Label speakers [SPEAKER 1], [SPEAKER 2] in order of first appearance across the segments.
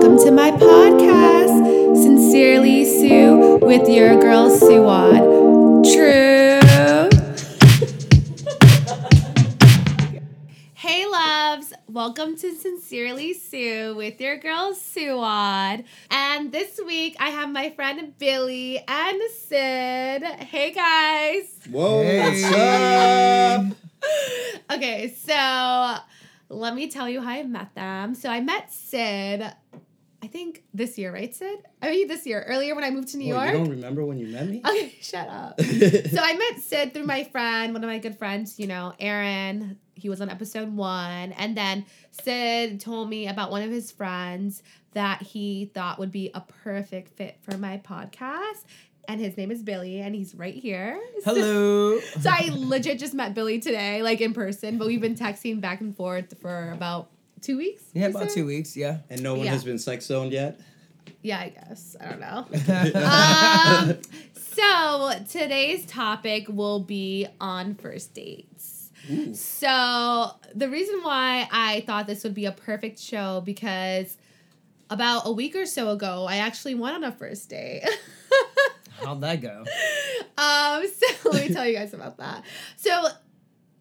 [SPEAKER 1] welcome to my podcast. Sincerely, Sue, with your girl Suad. True. hey, loves. Welcome to Sincerely Sue with your girl Suad. And this week I have my friend Billy and Sid. Hey, guys.
[SPEAKER 2] Whoa,
[SPEAKER 3] Hey.
[SPEAKER 2] what's up?
[SPEAKER 1] Okay, so let me tell you how I met them. So I met Sid, I think this year, right, Sid? I mean, this year, earlier when I moved to New
[SPEAKER 2] Wait,
[SPEAKER 1] York.
[SPEAKER 2] you don't remember when you met me?
[SPEAKER 1] Okay, shut up. so I met Sid through my friend, one of my good friends, you know, Aaron. He was on episode one. And then Sid told me about one of his friends that he thought would be a perfect fit for my podcast. And his name is Billy, and he's right here.
[SPEAKER 3] Hello.
[SPEAKER 1] so I legit just met Billy today, like in person, but we've been texting back and forth for about two weeks.
[SPEAKER 3] Yeah, about
[SPEAKER 1] said?
[SPEAKER 3] two weeks. Yeah.
[SPEAKER 2] and no one
[SPEAKER 1] Yeah.
[SPEAKER 2] has been sex zoned yet?
[SPEAKER 1] Yeah, I guess. I don't know. um, so today's topic will be on first dates.
[SPEAKER 2] Ooh.
[SPEAKER 1] So the reason why I thought this would be a perfect show because about a week or so ago, I actually went on a first date.
[SPEAKER 3] How'd that go?
[SPEAKER 1] Um, so let me tell you guys about that. So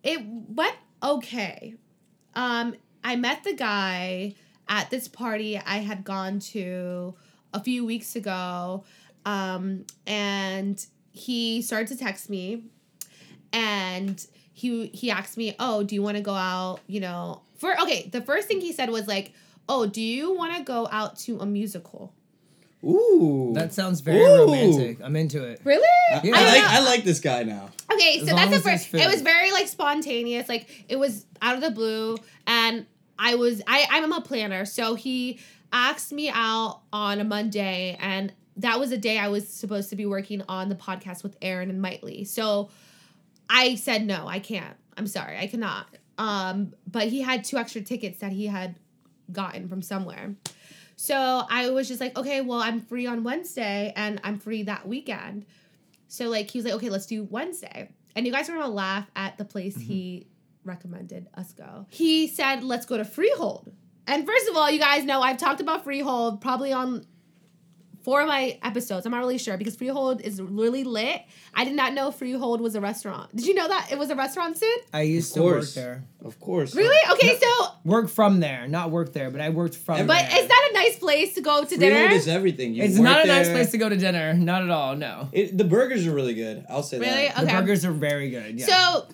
[SPEAKER 1] it went okay. Um, I met the guy at this party I had gone to a few weeks ago. Um, and he started to text me and he he asked me, "Oh, do you want to go out, you know, for okay, the first thing he said was like, "Oh, do you want to go out to a musical?"
[SPEAKER 2] Ooh.
[SPEAKER 3] That sounds very
[SPEAKER 2] Ooh.
[SPEAKER 3] romantic. I'm into it.
[SPEAKER 1] Really?
[SPEAKER 2] I,
[SPEAKER 3] Yeah.
[SPEAKER 2] I
[SPEAKER 1] I
[SPEAKER 2] like
[SPEAKER 1] know.
[SPEAKER 2] I like this guy now.
[SPEAKER 1] Okay,
[SPEAKER 3] As
[SPEAKER 1] so
[SPEAKER 3] long
[SPEAKER 1] that's the first. It was very like spontaneous. Like it was out of the blue, and I was I I'm a planner, so he asked me out on a Monday, and that was a day I was supposed to be working on the podcast with Aaron and Mitely. So I said no, I can't. I'm sorry, I cannot. Um, but he had two extra tickets that he had gotten from somewhere. So I was just like, okay, well, I'm free on Wednesday and I'm free that weekend. So like he was like, okay, let's do Wednesday. And you guys are gonna laugh at the place mm-hmm. he recommended us go. He said, let's go to Freehold. And first of all, you guys know I've talked about Freehold probably on four of my episodes. I'm not really sure because Freehold is really lit. I did not know Freehold was a restaurant. Did you know that it was a restaurant, Sid?
[SPEAKER 3] I used to work there.
[SPEAKER 2] Of course.
[SPEAKER 1] Really? Okay, so
[SPEAKER 3] Work from there, not work there, but I worked from there.
[SPEAKER 1] but
[SPEAKER 3] there.
[SPEAKER 1] is that a nice place to go to
[SPEAKER 2] Freehold
[SPEAKER 1] dinner?
[SPEAKER 2] is everything. You
[SPEAKER 3] it's
[SPEAKER 2] work
[SPEAKER 3] not a nice
[SPEAKER 2] there.
[SPEAKER 3] place to go to dinner. Not at all. No.
[SPEAKER 2] It, the burgers are really good. I'll say
[SPEAKER 1] Really?
[SPEAKER 2] that.
[SPEAKER 3] The
[SPEAKER 1] Okay.
[SPEAKER 3] burgers are very good. Yeah.
[SPEAKER 1] So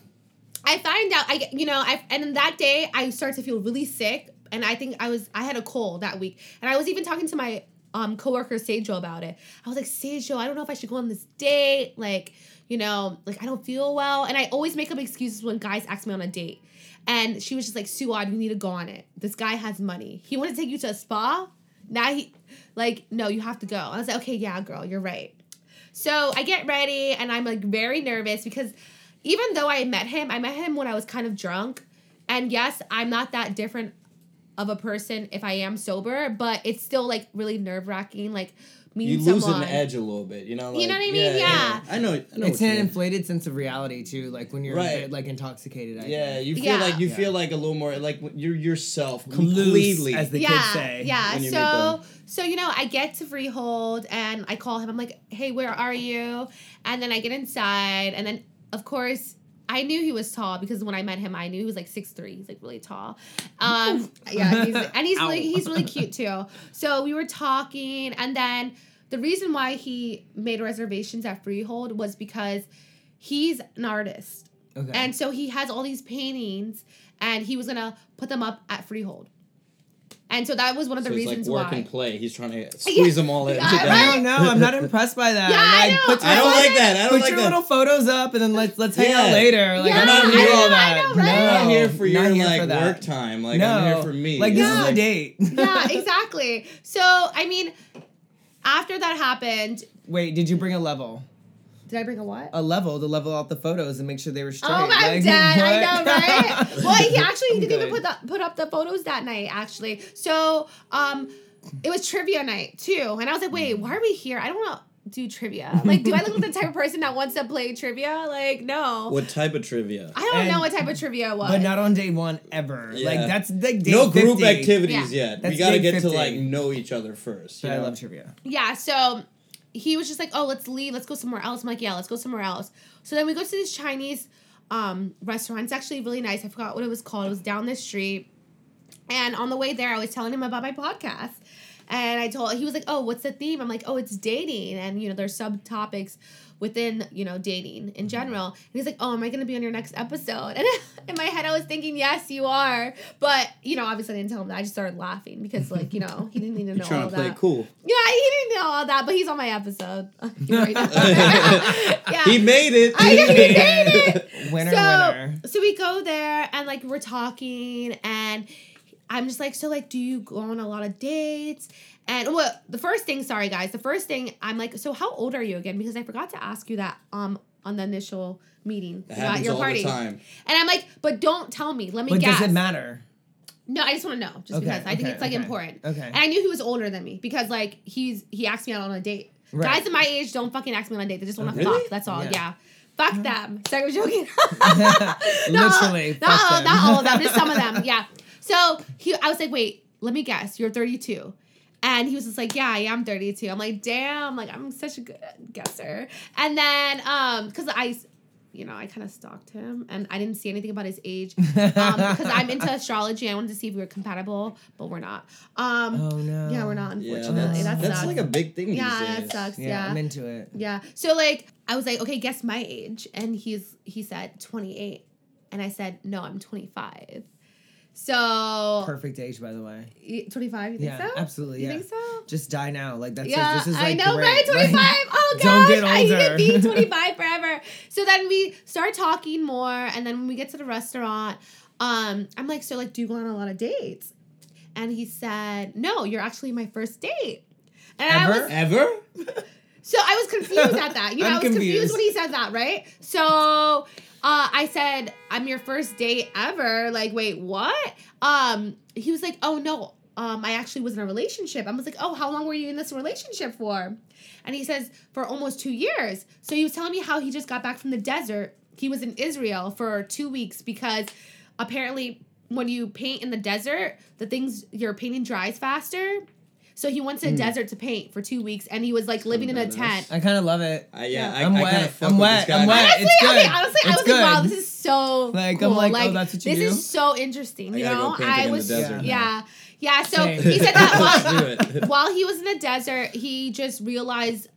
[SPEAKER 1] I find out I get- you know I and that day I start to feel really sick and I think I was I had a cold that week and I was even talking to my um coworker Seijo about it. I was like Seijo, I don't know if I should go on this date like you know like I don't feel well and I always make up excuses when guys ask me on a date. And she was just like, Suad, you need to go on it. This guy has money. He wanted to take you to a spa. Now he, like, no, you have to go. I was like, okay, yeah, girl, you're right. So I get ready and I'm like very nervous because even though I met him, I met him when I was kind of drunk. And yes, I'm not that different of a person if I am sober, but it's still like really nerve wracking. Like
[SPEAKER 2] You
[SPEAKER 1] meeting
[SPEAKER 2] lose
[SPEAKER 1] someone.
[SPEAKER 2] an edge a little bit. You know.
[SPEAKER 1] You know what I mean? Yeah.
[SPEAKER 2] I know. I know.
[SPEAKER 3] it's an
[SPEAKER 2] mean.
[SPEAKER 3] inflated sense of reality too, like when you're
[SPEAKER 2] Right.
[SPEAKER 3] bit, like intoxicated. I
[SPEAKER 2] Yeah,
[SPEAKER 3] think.
[SPEAKER 2] you feel
[SPEAKER 1] Yeah.
[SPEAKER 2] like you
[SPEAKER 3] Yeah.
[SPEAKER 2] feel like a little more like you're yourself
[SPEAKER 3] Loose,
[SPEAKER 2] completely.
[SPEAKER 3] as the
[SPEAKER 1] yeah,
[SPEAKER 3] kids say.
[SPEAKER 1] Yeah.
[SPEAKER 2] when
[SPEAKER 1] So so you know, I get to Freehold and I call him. I'm like, "Hey, where are you?" And then I get inside, and then of course. I knew he was tall because when I met him, I knew he was like six three. He's like really tall. Um, yeah, he's, and he's really he's really cute too. So we were talking, and then the reason why he made reservations at Freehold was because he's an artist.
[SPEAKER 3] Okay.
[SPEAKER 1] And so he has all these paintings and he was gonna put them up at Freehold. And so that was one of the
[SPEAKER 2] so it's
[SPEAKER 1] reasons
[SPEAKER 2] like work
[SPEAKER 1] why.
[SPEAKER 2] and play. He's trying to squeeze them all in
[SPEAKER 1] Yeah,
[SPEAKER 2] together.
[SPEAKER 3] I don't know. I'm not impressed by that.
[SPEAKER 1] Yeah,
[SPEAKER 3] I'm
[SPEAKER 1] I
[SPEAKER 3] like,
[SPEAKER 1] know.
[SPEAKER 3] Put
[SPEAKER 2] I don't like that. I don't
[SPEAKER 3] put
[SPEAKER 2] like
[SPEAKER 3] your
[SPEAKER 2] that.
[SPEAKER 3] little photos up and then let's let's hang out later. Like
[SPEAKER 1] Yeah,
[SPEAKER 3] I'm not
[SPEAKER 2] I
[SPEAKER 3] here
[SPEAKER 2] know,
[SPEAKER 3] all
[SPEAKER 1] I
[SPEAKER 3] that.
[SPEAKER 1] know, right?
[SPEAKER 3] No,
[SPEAKER 2] I'm not here for your
[SPEAKER 3] not here
[SPEAKER 2] like
[SPEAKER 3] for that.
[SPEAKER 2] work time. Like
[SPEAKER 3] no,
[SPEAKER 2] I'm here for me.
[SPEAKER 3] Like this
[SPEAKER 1] Yeah.
[SPEAKER 3] is a date.
[SPEAKER 1] yeah, exactly. So I mean, after that happened,
[SPEAKER 3] Wait, did you bring a level?
[SPEAKER 1] Did I bring a what?
[SPEAKER 3] A level to level out the photos and make sure they were straight.
[SPEAKER 1] Oh my
[SPEAKER 3] Like,
[SPEAKER 1] dad, I know, right? well, he actually
[SPEAKER 3] I'm
[SPEAKER 1] didn't even put the, put up the photos that night. Actually, so um, it was trivia night too, and I was like, wait, why are we here? I don't know. do trivia. Like, do I look like the type of person that wants to play trivia? Like, no.
[SPEAKER 2] What type of trivia?
[SPEAKER 1] I don't
[SPEAKER 3] And-
[SPEAKER 1] know what type of trivia it was.
[SPEAKER 3] But not on day one ever. Like that's like day
[SPEAKER 2] no group
[SPEAKER 3] 50.
[SPEAKER 2] activities
[SPEAKER 1] Yeah.
[SPEAKER 2] yet.
[SPEAKER 3] That's
[SPEAKER 2] we gotta
[SPEAKER 3] day
[SPEAKER 2] get to like know each other first. you
[SPEAKER 3] But I love trivia.
[SPEAKER 1] yeah, so he was just like, "Oh, let's leave. Let's go somewhere else." I'm like, "Yeah, let's go somewhere else." So then we go to this Chinese um, restaurant. It's actually really nice. I forgot what it was called. It was down the street. And on the way there, I was telling him about my podcast. And I told he was like, "Oh, what's the theme?" I'm like, "Oh, it's dating." And you know, there's subtopics within, you know, dating in mm-hmm. general. And he's like, "Oh, am I going to be on your next episode?" And in my head I was thinking, "Yes, you are." But, you know, obviously I didn't tell him that. I just started laughing because like, you know, he didn't need to know
[SPEAKER 2] You're trying
[SPEAKER 1] all
[SPEAKER 2] to play
[SPEAKER 1] that.
[SPEAKER 2] cool.
[SPEAKER 1] Yeah, he didn't know all that, but he's on my episode. You already know. yeah.
[SPEAKER 2] He made it.
[SPEAKER 1] I know he made it.
[SPEAKER 3] Winner,
[SPEAKER 1] so,
[SPEAKER 3] winner.
[SPEAKER 1] so we go there and like we're talking and I'm just like, so like, do you go on a lot of dates? And well, the first thing, sorry guys, the first thing I'm like, so how old are you again? Because I forgot to ask you that um on the initial meeting
[SPEAKER 2] It
[SPEAKER 1] at your
[SPEAKER 2] all
[SPEAKER 1] party.
[SPEAKER 2] the time.
[SPEAKER 1] And I'm like, but don't tell me. Let me
[SPEAKER 3] But
[SPEAKER 1] guess.
[SPEAKER 3] does it matter?
[SPEAKER 1] No, I just want to know, just
[SPEAKER 3] Okay,
[SPEAKER 1] because I think it's like
[SPEAKER 3] okay,
[SPEAKER 1] important.
[SPEAKER 3] okay.
[SPEAKER 1] And I knew he was older than me because like he's he asked me out on a date.
[SPEAKER 3] Right.
[SPEAKER 1] Guys in my age don't fucking ask me on a date. They just want to
[SPEAKER 2] Really?
[SPEAKER 1] fuck. That's all.
[SPEAKER 3] Yeah.
[SPEAKER 1] Yeah. Fuck them. So I was joking.
[SPEAKER 3] Literally,
[SPEAKER 1] Not,
[SPEAKER 3] fuck
[SPEAKER 1] all,
[SPEAKER 3] them.
[SPEAKER 1] not all of them. Just some of them. Yeah. So he, I was like, wait, let me guess. You're 32. And he was just like, yeah, I am 32. I'm like, damn, like I'm such a good guesser. And then, um, because I, you know, I kind of stalked him and I didn't see anything about his age. Um, because I'm into astrology. I wanted to see if we were compatible, but we're not. Um,
[SPEAKER 3] Oh no.
[SPEAKER 1] yeah, we're not,
[SPEAKER 2] Yeah,
[SPEAKER 1] unfortunately.
[SPEAKER 3] that's-
[SPEAKER 1] that
[SPEAKER 2] that's like a big thing
[SPEAKER 1] yeah, that sucks.
[SPEAKER 3] Yeah,
[SPEAKER 1] Yeah.
[SPEAKER 3] I'm into it.
[SPEAKER 1] Yeah. So like I was like, okay, guess my age. And he's he said 28. And I said, no, I'm 25. So
[SPEAKER 3] Perfect age, by the way.
[SPEAKER 1] 25, you think
[SPEAKER 3] Yeah,
[SPEAKER 1] so?
[SPEAKER 3] absolutely.
[SPEAKER 1] You
[SPEAKER 3] yeah.
[SPEAKER 1] think so?
[SPEAKER 3] Just die now. Like that's
[SPEAKER 1] yeah,
[SPEAKER 3] just, this is like
[SPEAKER 1] I know,
[SPEAKER 3] great.
[SPEAKER 1] right? 25.
[SPEAKER 3] Like,
[SPEAKER 1] oh gosh,
[SPEAKER 3] don't get
[SPEAKER 1] I need to be 25 forever. So then we start talking more, and then when we get to the restaurant, um, I'm like, so like, do you go on a lot of dates? And he said, no, you're actually my first date. And I
[SPEAKER 3] Ever?
[SPEAKER 1] was
[SPEAKER 2] Ever?
[SPEAKER 1] so I was confused at that. You know, I was confused.
[SPEAKER 3] confused.
[SPEAKER 1] when he said that, right? So uh, I said, I'm your first date ever. Like, wait, what? Um, he was like, oh no, um, I actually was in a relationship. I was like, oh, how long were you in this relationship for? And he says, for almost two years. So he was telling me how he just got back from the desert. He was in Israel for two weeks because apparently when you paint in the desert, the things your painting dries faster. So he went to the mm. desert to paint for two weeks, and he was like living in a
[SPEAKER 2] badass.
[SPEAKER 1] tent.
[SPEAKER 3] I kind of love it.
[SPEAKER 2] I, yeah, I,
[SPEAKER 3] I'm
[SPEAKER 2] I
[SPEAKER 3] wet.
[SPEAKER 2] kind fuck
[SPEAKER 3] I'm
[SPEAKER 2] with
[SPEAKER 3] wet.
[SPEAKER 2] this guy.
[SPEAKER 3] I'm wet.
[SPEAKER 1] Honestly,
[SPEAKER 3] It's
[SPEAKER 1] okay,
[SPEAKER 3] good.
[SPEAKER 1] honestly, I
[SPEAKER 3] It's
[SPEAKER 1] was like, wow, this is so
[SPEAKER 3] Like, I'm
[SPEAKER 1] cool.
[SPEAKER 3] like, oh, that's what you
[SPEAKER 1] this
[SPEAKER 3] do?
[SPEAKER 1] is so interesting.
[SPEAKER 2] I
[SPEAKER 1] You
[SPEAKER 2] gotta go
[SPEAKER 1] know,
[SPEAKER 2] painting
[SPEAKER 1] I
[SPEAKER 2] in the
[SPEAKER 1] was,
[SPEAKER 2] desert
[SPEAKER 1] yeah,
[SPEAKER 3] now.
[SPEAKER 1] yeah. So
[SPEAKER 3] Same.
[SPEAKER 1] he said
[SPEAKER 2] Let's
[SPEAKER 1] that
[SPEAKER 2] do
[SPEAKER 1] while,
[SPEAKER 2] it.
[SPEAKER 1] while he was in the desert, he just realized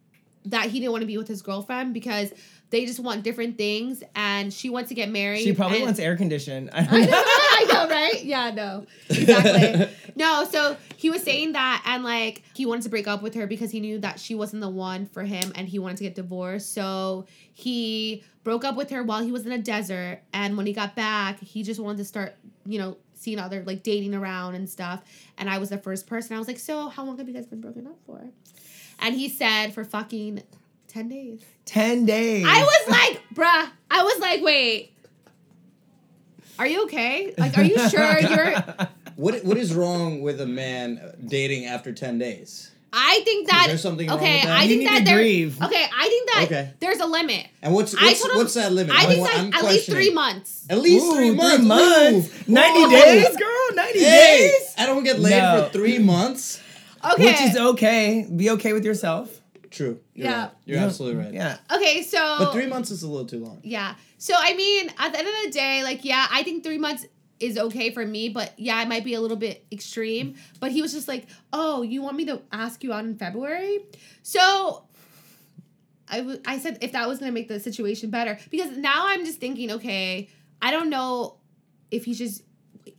[SPEAKER 1] that he didn't want to be with his girlfriend because they just want different things, and she wants to get married.
[SPEAKER 3] She probably
[SPEAKER 1] and-
[SPEAKER 3] wants air conditioned. I
[SPEAKER 1] I know. I know, right? Yeah, no, exactly. no, so he was saying that, and like he wanted to break up with her because he knew that she wasn't the one for him, and he wanted to get divorced. So he broke up with her while he was in a desert, and when he got back, he just wanted to start, you know, seeing other like dating around and stuff. And I was the first person. I was like, so how long have you guys been broken up for? And he said for fucking ten days.
[SPEAKER 3] Ten days.
[SPEAKER 1] I was like, bruh, I was like, wait. Are you okay? Like, are you sure you're?
[SPEAKER 2] What what is wrong with a man dating after ten days?
[SPEAKER 1] I think that.
[SPEAKER 2] there something wrong
[SPEAKER 1] okay,
[SPEAKER 2] with that?
[SPEAKER 1] I
[SPEAKER 3] You
[SPEAKER 1] think
[SPEAKER 3] need
[SPEAKER 1] that
[SPEAKER 3] to
[SPEAKER 1] there.
[SPEAKER 3] grieve.
[SPEAKER 1] Okay, I think that
[SPEAKER 2] Okay.
[SPEAKER 1] there's a limit.
[SPEAKER 2] And what's what's,
[SPEAKER 1] him-
[SPEAKER 2] what's that limit?
[SPEAKER 1] I
[SPEAKER 2] I'm-
[SPEAKER 1] think like
[SPEAKER 2] I'm
[SPEAKER 1] at least three months.
[SPEAKER 2] At least
[SPEAKER 3] Ooh,
[SPEAKER 2] three months.
[SPEAKER 3] months.
[SPEAKER 2] Ooh.
[SPEAKER 3] 90
[SPEAKER 2] Ooh.
[SPEAKER 3] days, girl. 90
[SPEAKER 2] Hey,
[SPEAKER 3] days.
[SPEAKER 2] I don't get laid
[SPEAKER 3] No.
[SPEAKER 2] for three months.
[SPEAKER 1] Okay.
[SPEAKER 3] Which is okay. Be okay with yourself.
[SPEAKER 2] True. You're
[SPEAKER 1] Yeah.
[SPEAKER 2] right. You're
[SPEAKER 3] You know?
[SPEAKER 2] absolutely right.
[SPEAKER 3] Yeah.
[SPEAKER 1] okay, so.
[SPEAKER 2] But three months is a little too long.
[SPEAKER 1] Yeah. So I mean, at the end of the day, like, yeah, I think three months is okay for me, but yeah, it might be a little bit extreme. But he was just like, "Oh, you want me to ask you out in February?" So I w- I said if that was gonna make the situation better because now I'm just thinking, okay, I don't know if he's just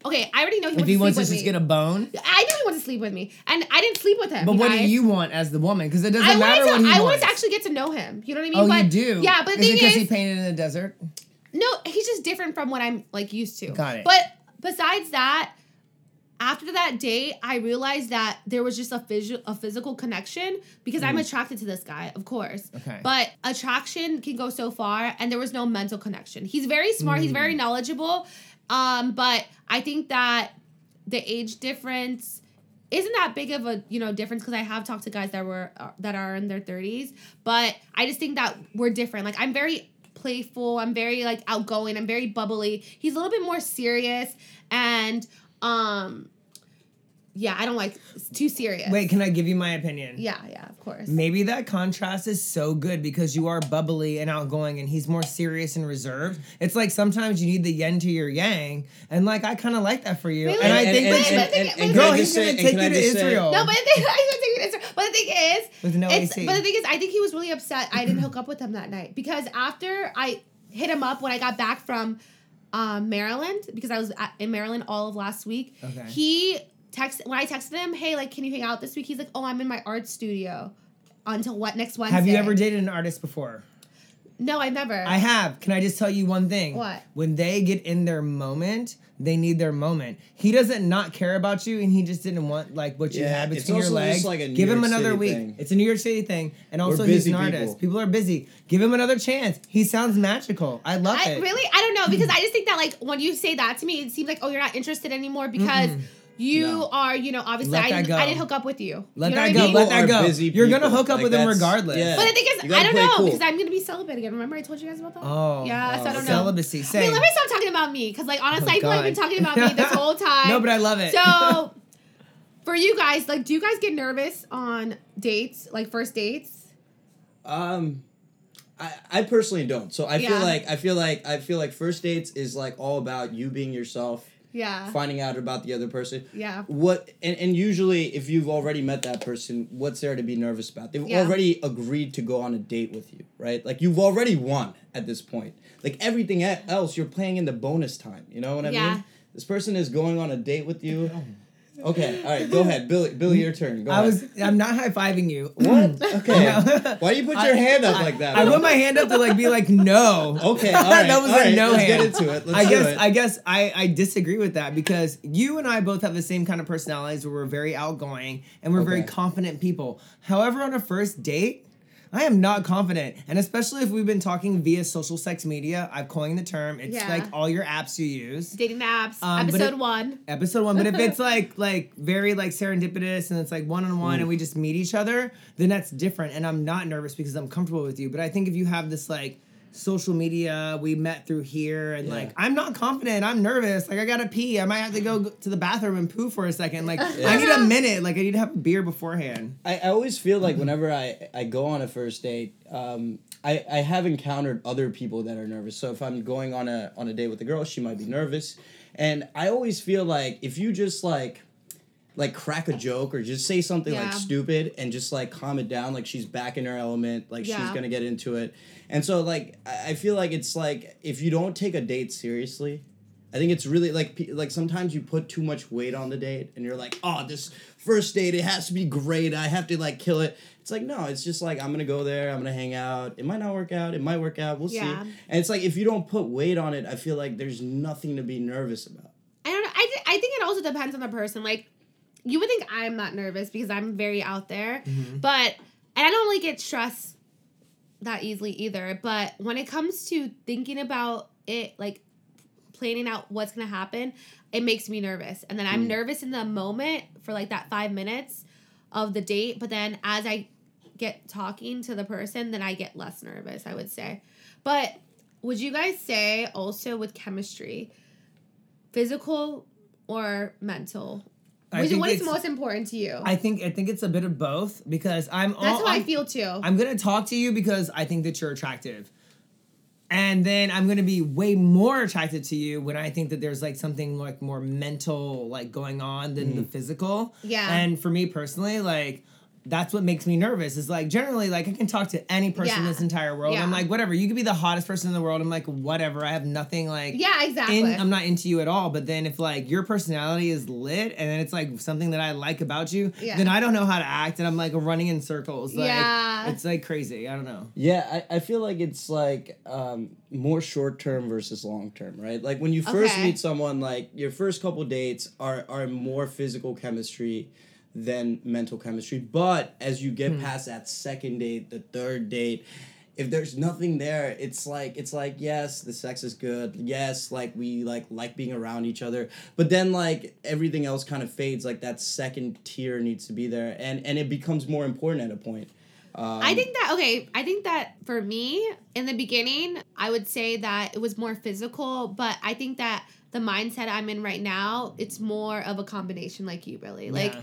[SPEAKER 1] okay. I already know he
[SPEAKER 3] If
[SPEAKER 1] wants
[SPEAKER 3] he
[SPEAKER 1] to
[SPEAKER 3] wants to
[SPEAKER 1] with
[SPEAKER 3] just
[SPEAKER 1] me.
[SPEAKER 3] get a bone.
[SPEAKER 1] I knew he wanted to sleep with me, and I didn't sleep with him.
[SPEAKER 3] But what do you want as the woman? Because it doesn't
[SPEAKER 1] I
[SPEAKER 3] matter
[SPEAKER 1] wanted
[SPEAKER 3] what
[SPEAKER 1] to.
[SPEAKER 3] he
[SPEAKER 1] I
[SPEAKER 3] wants.
[SPEAKER 1] wanted to actually get to know him. You know what I mean?
[SPEAKER 3] Oh,
[SPEAKER 1] but,
[SPEAKER 3] you do.
[SPEAKER 1] Yeah, but the
[SPEAKER 3] is
[SPEAKER 1] thing
[SPEAKER 3] it because
[SPEAKER 1] is,
[SPEAKER 3] he painted in the desert?
[SPEAKER 1] no, he's just different from what I'm like used to.
[SPEAKER 3] Got it.
[SPEAKER 1] But besides that, after that date, I realized that there was just a a physical connection because I'm attracted to this guy, of course.
[SPEAKER 3] Mm. Okay.
[SPEAKER 1] But attraction can go so far, and there was no mental connection. He's very smart. He's
[SPEAKER 3] Mm.
[SPEAKER 1] very knowledgeable. Um, but I think that the age difference isn't that big of a you know difference because I have talked to guys that were uh, that are in their thirties, but I just think that we're different. Like I'm very playful. I'm very like outgoing. I'm very bubbly. He's a little bit more serious and um, yeah, I don't like it's too serious.
[SPEAKER 3] Wait, can I give you my opinion?
[SPEAKER 1] Yeah, yeah, of course.
[SPEAKER 3] Maybe that contrast is so good because you are bubbly and outgoing and he's more serious and reserved. It's like sometimes you need the yen to your yang. And like I kind of like that for you.
[SPEAKER 1] Really?
[SPEAKER 3] And I think
[SPEAKER 1] and-
[SPEAKER 3] that
[SPEAKER 1] and-
[SPEAKER 3] you-
[SPEAKER 1] and- and- and
[SPEAKER 3] Girl,
[SPEAKER 2] can I
[SPEAKER 3] he's
[SPEAKER 2] just
[SPEAKER 3] gonna take you to
[SPEAKER 2] say-
[SPEAKER 3] Israel.
[SPEAKER 1] No, but the thing, I was thinking it's- but the thing is,
[SPEAKER 3] With no
[SPEAKER 1] it's,
[SPEAKER 3] AC.
[SPEAKER 1] but the thing is, I think he was really upset I didn't hook up with him that night because after I hit him up when I got back from um, Maryland because I was at, in Maryland all of last week.
[SPEAKER 3] Okay.
[SPEAKER 1] He texted when I texted him, "Hey, like, can you hang out this week?" He's like, "Oh, I'm in my art studio until what next Wednesday."
[SPEAKER 3] Have you ever dated an artist before?
[SPEAKER 1] No, I've never.
[SPEAKER 3] I have. Can I just tell you one thing?
[SPEAKER 1] What?
[SPEAKER 3] When they get in their moment, they need their moment. He doesn't not care about you, and he just didn't want like what you
[SPEAKER 2] Yeah,
[SPEAKER 3] had
[SPEAKER 2] it's
[SPEAKER 3] between your
[SPEAKER 2] also just
[SPEAKER 3] legs.
[SPEAKER 2] like a New
[SPEAKER 3] Give him another
[SPEAKER 2] City
[SPEAKER 3] week.
[SPEAKER 2] thing.
[SPEAKER 3] It's a New York City thing, and also he's an
[SPEAKER 2] people.
[SPEAKER 3] artist. People are busy. Give him another chance. He sounds magical. I love
[SPEAKER 1] I
[SPEAKER 3] it.
[SPEAKER 1] really, I don't know because I just think that like when you say that to me, it seems like oh you're not interested anymore because you
[SPEAKER 2] No.
[SPEAKER 1] are you know obviously I didn't. I didn't hook up with you.
[SPEAKER 3] Let
[SPEAKER 1] you know
[SPEAKER 3] that go.
[SPEAKER 1] I mean?
[SPEAKER 3] Let that go.
[SPEAKER 2] busy
[SPEAKER 3] You're gonna hook up
[SPEAKER 2] Like,
[SPEAKER 3] with him regardless.
[SPEAKER 2] yeah.
[SPEAKER 1] But the thing is, I don't
[SPEAKER 2] play
[SPEAKER 1] know
[SPEAKER 2] cool.
[SPEAKER 1] because I'm gonna be celibate again. Remember I told you guys about that?
[SPEAKER 3] Oh,
[SPEAKER 1] yeah. so I don't know.
[SPEAKER 3] celibacy.
[SPEAKER 1] Wait,
[SPEAKER 3] Same.
[SPEAKER 1] let me stop talking about me because like honestly,
[SPEAKER 3] Oh,
[SPEAKER 1] I feel like I've been talking about me this whole time.
[SPEAKER 3] no, but I love it.
[SPEAKER 1] So, for you guys, like, do you guys get nervous on dates, like first dates?
[SPEAKER 2] Um, I, I personally don't. So I
[SPEAKER 1] Yeah.
[SPEAKER 2] feel like I feel like I feel like first dates is like all about you being yourself,
[SPEAKER 1] Yeah.
[SPEAKER 2] finding out about the other person.
[SPEAKER 1] Yeah.
[SPEAKER 2] What and, and usually if you've already met that person, what's there to be nervous about? They've
[SPEAKER 1] Yeah.
[SPEAKER 2] already agreed to go on a date with you, right? Like you've already won at this point. Like everything else, you're playing in the bonus time. You know what I
[SPEAKER 1] Yeah.
[SPEAKER 2] mean? This person is going on a date with you. Okay, all right, go ahead, Billy. Billy, your turn. Go
[SPEAKER 3] I
[SPEAKER 2] ahead.
[SPEAKER 3] was. I'm not high fiving you.
[SPEAKER 2] Hmm, what? Okay.
[SPEAKER 3] No.
[SPEAKER 2] Why do you put your
[SPEAKER 3] I-
[SPEAKER 2] hand up
[SPEAKER 3] I-
[SPEAKER 2] like that?
[SPEAKER 3] I put my hand up to like be like no.
[SPEAKER 2] Okay, all right,
[SPEAKER 3] that was
[SPEAKER 2] all
[SPEAKER 3] a
[SPEAKER 2] right,
[SPEAKER 3] no
[SPEAKER 2] let's
[SPEAKER 3] hand.
[SPEAKER 2] get into it. Let's
[SPEAKER 3] I
[SPEAKER 2] do
[SPEAKER 3] guess
[SPEAKER 2] it.
[SPEAKER 3] I guess I I disagree with that because you and I both have the same kind of personalities where we're very outgoing and we're very confident people. However, on a first date. I am not confident, and especially if we've been talking via social sex media, I've coined the term. It's
[SPEAKER 1] Yeah.
[SPEAKER 3] like all your apps you use.
[SPEAKER 1] Dating apps,
[SPEAKER 3] Um,
[SPEAKER 1] episode
[SPEAKER 3] it-
[SPEAKER 1] one.
[SPEAKER 3] episode one. But if it's like like very like serendipitous and it's like one on one and we just meet each other, then that's different. And I'm not nervous because I'm comfortable with you. But I think if you have this like social media, we met through here, and
[SPEAKER 2] Yeah.
[SPEAKER 3] like I'm not confident. I'm nervous. Like I gotta pee. I might have to go to the bathroom and poo for a second. Like I need a minute. Like I need to have a beer beforehand.
[SPEAKER 2] I, I always feel like whenever I, I go on a first date, um, I, I have encountered other people that are nervous. So if I'm going on a on a date with a girl, she might be nervous. And I always feel like if you just like like crack a joke or just say something
[SPEAKER 1] Yeah.
[SPEAKER 2] like stupid and just like calm it down, like she's back in her element, like she's gonna get into it. And so like I feel like it's like if you don't take a date seriously, I think it's really like like sometimes you put too much weight on the date and you're like, oh, this first date it has to be great. I have to like kill it. It's like no, it's just like I'm gonna go there. I'm gonna hang out. It might not work out. It might work out. We'll
[SPEAKER 1] Yeah.
[SPEAKER 2] see. And it's like if you don't put weight on it, I feel like there's nothing to be nervous about.
[SPEAKER 1] I don't know. I, thi- I think it also depends on the person. Like, you would think I'm not nervous because I'm very out there,
[SPEAKER 3] Mm-hmm.
[SPEAKER 1] but and I don't really get stressed that easily either. But when it comes to thinking about it, like planning out what's gonna happen, it makes me nervous. And then I'm
[SPEAKER 2] Mm.
[SPEAKER 1] nervous in the moment for like that five minutes of the date. But then as I get talking to the person, then I get less nervous, I would say. But would you guys say also with chemistry, physical or mental?
[SPEAKER 3] I
[SPEAKER 1] Which,
[SPEAKER 3] think
[SPEAKER 1] what is most important to you?
[SPEAKER 3] I think I think it's a bit of both because I'm all,
[SPEAKER 1] That's how I
[SPEAKER 3] I'm-
[SPEAKER 1] feel too.
[SPEAKER 3] I'm gonna talk to you because I think that you're attractive. And then I'm gonna be way more attracted to you when I think that there's like something like more mental like going on than the mm. physical.
[SPEAKER 1] Yeah.
[SPEAKER 3] And for me personally, like that's what makes me nervous. Is like generally like I can talk to any person in this entire world. I'm like, whatever, you could be the hottest person in the world. I'm like, whatever. I have nothing like
[SPEAKER 1] yeah, exactly.
[SPEAKER 3] in, I'm not into you at all. But then if like your personality is lit and then it's like something that I like about you,
[SPEAKER 1] Yeah.
[SPEAKER 3] then I don't know how to act and I'm like running in circles. Like
[SPEAKER 1] Yeah.
[SPEAKER 3] it's like crazy. I don't know.
[SPEAKER 2] Yeah, I, I feel like it's like um, more short term versus long term, right? Like when you first
[SPEAKER 1] Okay.
[SPEAKER 2] meet someone, like your first couple dates are are more physical chemistry than mental chemistry. But as you get past that second date, the third date, if there's nothing there, it's like it's like yes, the sex is good. Yes, like we like like being around each other. But then like everything else kind of fades. Like that second tier needs to be there, and and it becomes more important at a point. Um,
[SPEAKER 1] I think that okay. I think that for me in the beginning, I would say that it was more physical, but I think that the mindset I'm in right now, it's more of a combination, like you, Billy. Like
[SPEAKER 3] Yeah.